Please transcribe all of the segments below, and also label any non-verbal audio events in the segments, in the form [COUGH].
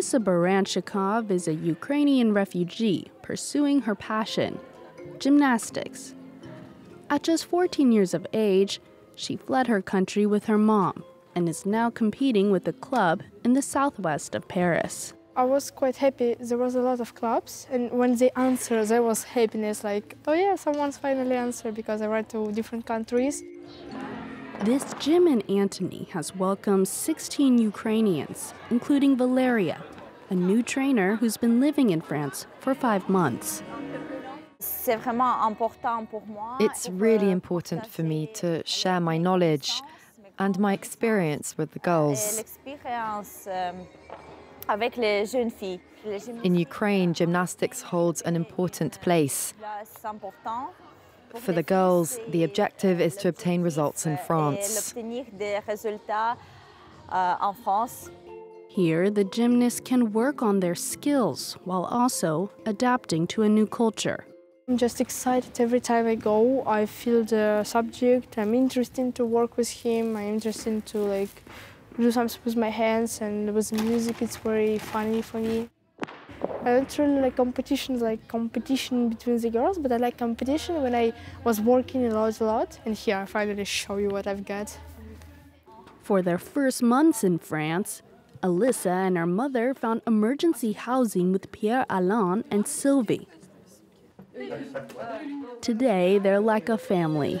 Alyssa Baranchikov is a Ukrainian refugee pursuing her passion gymnastics. At just 14 years of age, she fled her country with her mom and is now competing with a club in the southwest of Paris. I was quite happy. There was a lot of clubs, and when they answered, there was happiness like, oh yeah, someone's finally answered because I went to different countries. This gym in Antony has welcomed 16 Ukrainians, including Valeria, a new trainer who's been living in France for five months. It's really important for me to share my knowledge and my experience with the girls. In Ukraine, gymnastics holds an important place. For the girls, the objective is to obtain results in France. Here, the gymnasts can work on their skills while also adapting to a new culture. I'm just excited every time I go. I feel the subject. I'm interested to work with him. I'm interested to like do something with my hands and with music. It's very funny for me. I don't really like competitions, like competition between the girls, but I like competition when I was working a lot, a lot. And here I finally show you what I've got. For their first months in France, Alyssa and her mother found emergency housing with Pierre Alain and Sylvie. Today, they're like a family.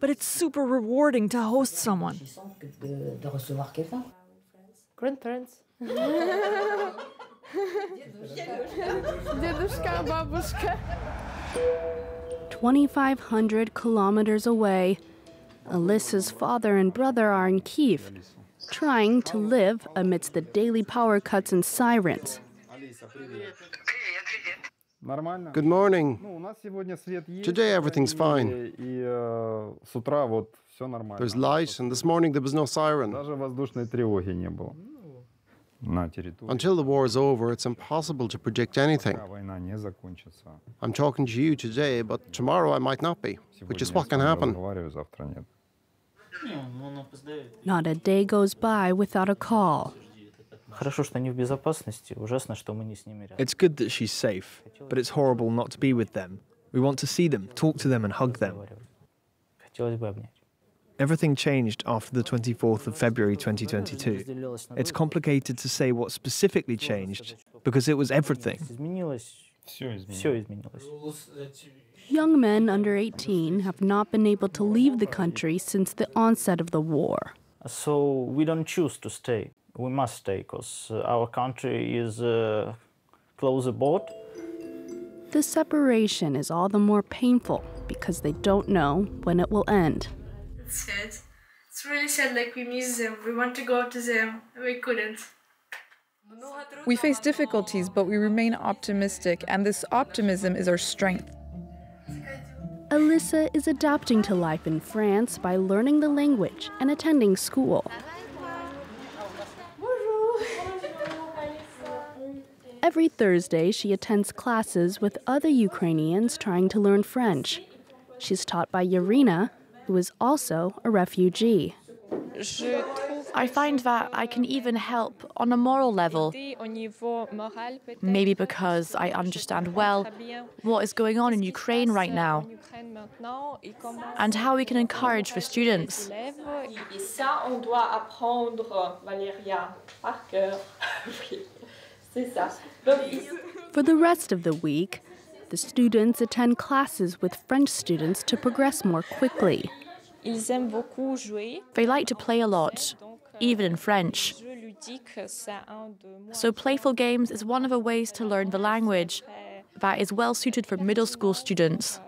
but it's super rewarding to host someone. Grandparents. 2,500 kilometers away, Alyssa's father and brother are in Kiev, trying to live amidst the daily power cuts and sirens. Good morning. Today everything's fine. There's light, and this morning there was no siren. Until the war is over, it's impossible to predict anything. I'm talking to you today, but tomorrow I might not be, which is what can happen. Not a day goes by without a call. It's good that she's safe, but it's horrible not to be with them. We want to see them, talk to them, and hug them. Everything changed after the 24th of February 2022. It's complicated to say what specifically changed because it was everything. Young men under 18 have not been able to leave the country since the onset of the war. So we don't choose to stay. We must stay because our country is uh, close aboard. The separation is all the more painful because they don't know when it will end. It's sad. It's really sad, like we miss them. We want to go to them, we couldn't. We face difficulties, but we remain optimistic, and this optimism is our strength. Alyssa is adapting to life in France by learning the language and attending school. Every Thursday, she attends classes with other Ukrainians trying to learn French. She's taught by Yarina, who is also a refugee. I find that I can even help on a moral level. Maybe because I understand well what is going on in Ukraine right now and how we can encourage the students. [LAUGHS] For the rest of the week, the students attend classes with French students to progress more quickly. They like to play a lot, even in French. So, playful games is one of the ways to learn the language that is well suited for middle school students.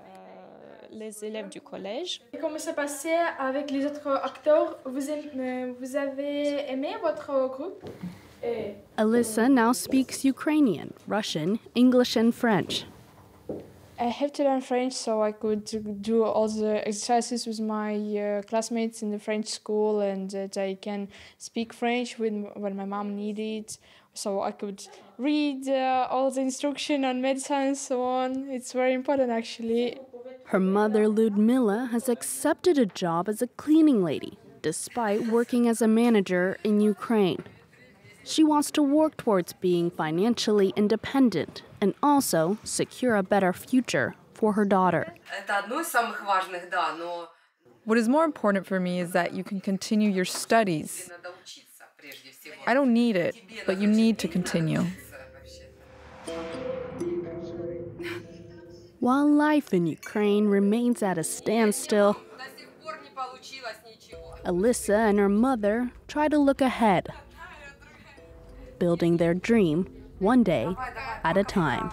Comment ça passait avec les autres acteurs vous, aimez, vous avez aimé votre groupe Alyssa now speaks Ukrainian, Russian, English, and French. I have to learn French so I could do all the exercises with my uh, classmates in the French school and that I can speak French when, when my mom needed so I could read uh, all the instruction on medicine and so on. It's very important actually. Her mother, Ludmila, has accepted a job as a cleaning lady despite working as a manager in Ukraine. She wants to work towards being financially independent and also secure a better future for her daughter. What is more important for me is that you can continue your studies. I don't need it, but you need to continue. While life in Ukraine remains at a standstill, Alyssa and her mother try to look ahead building their dream one day at a time.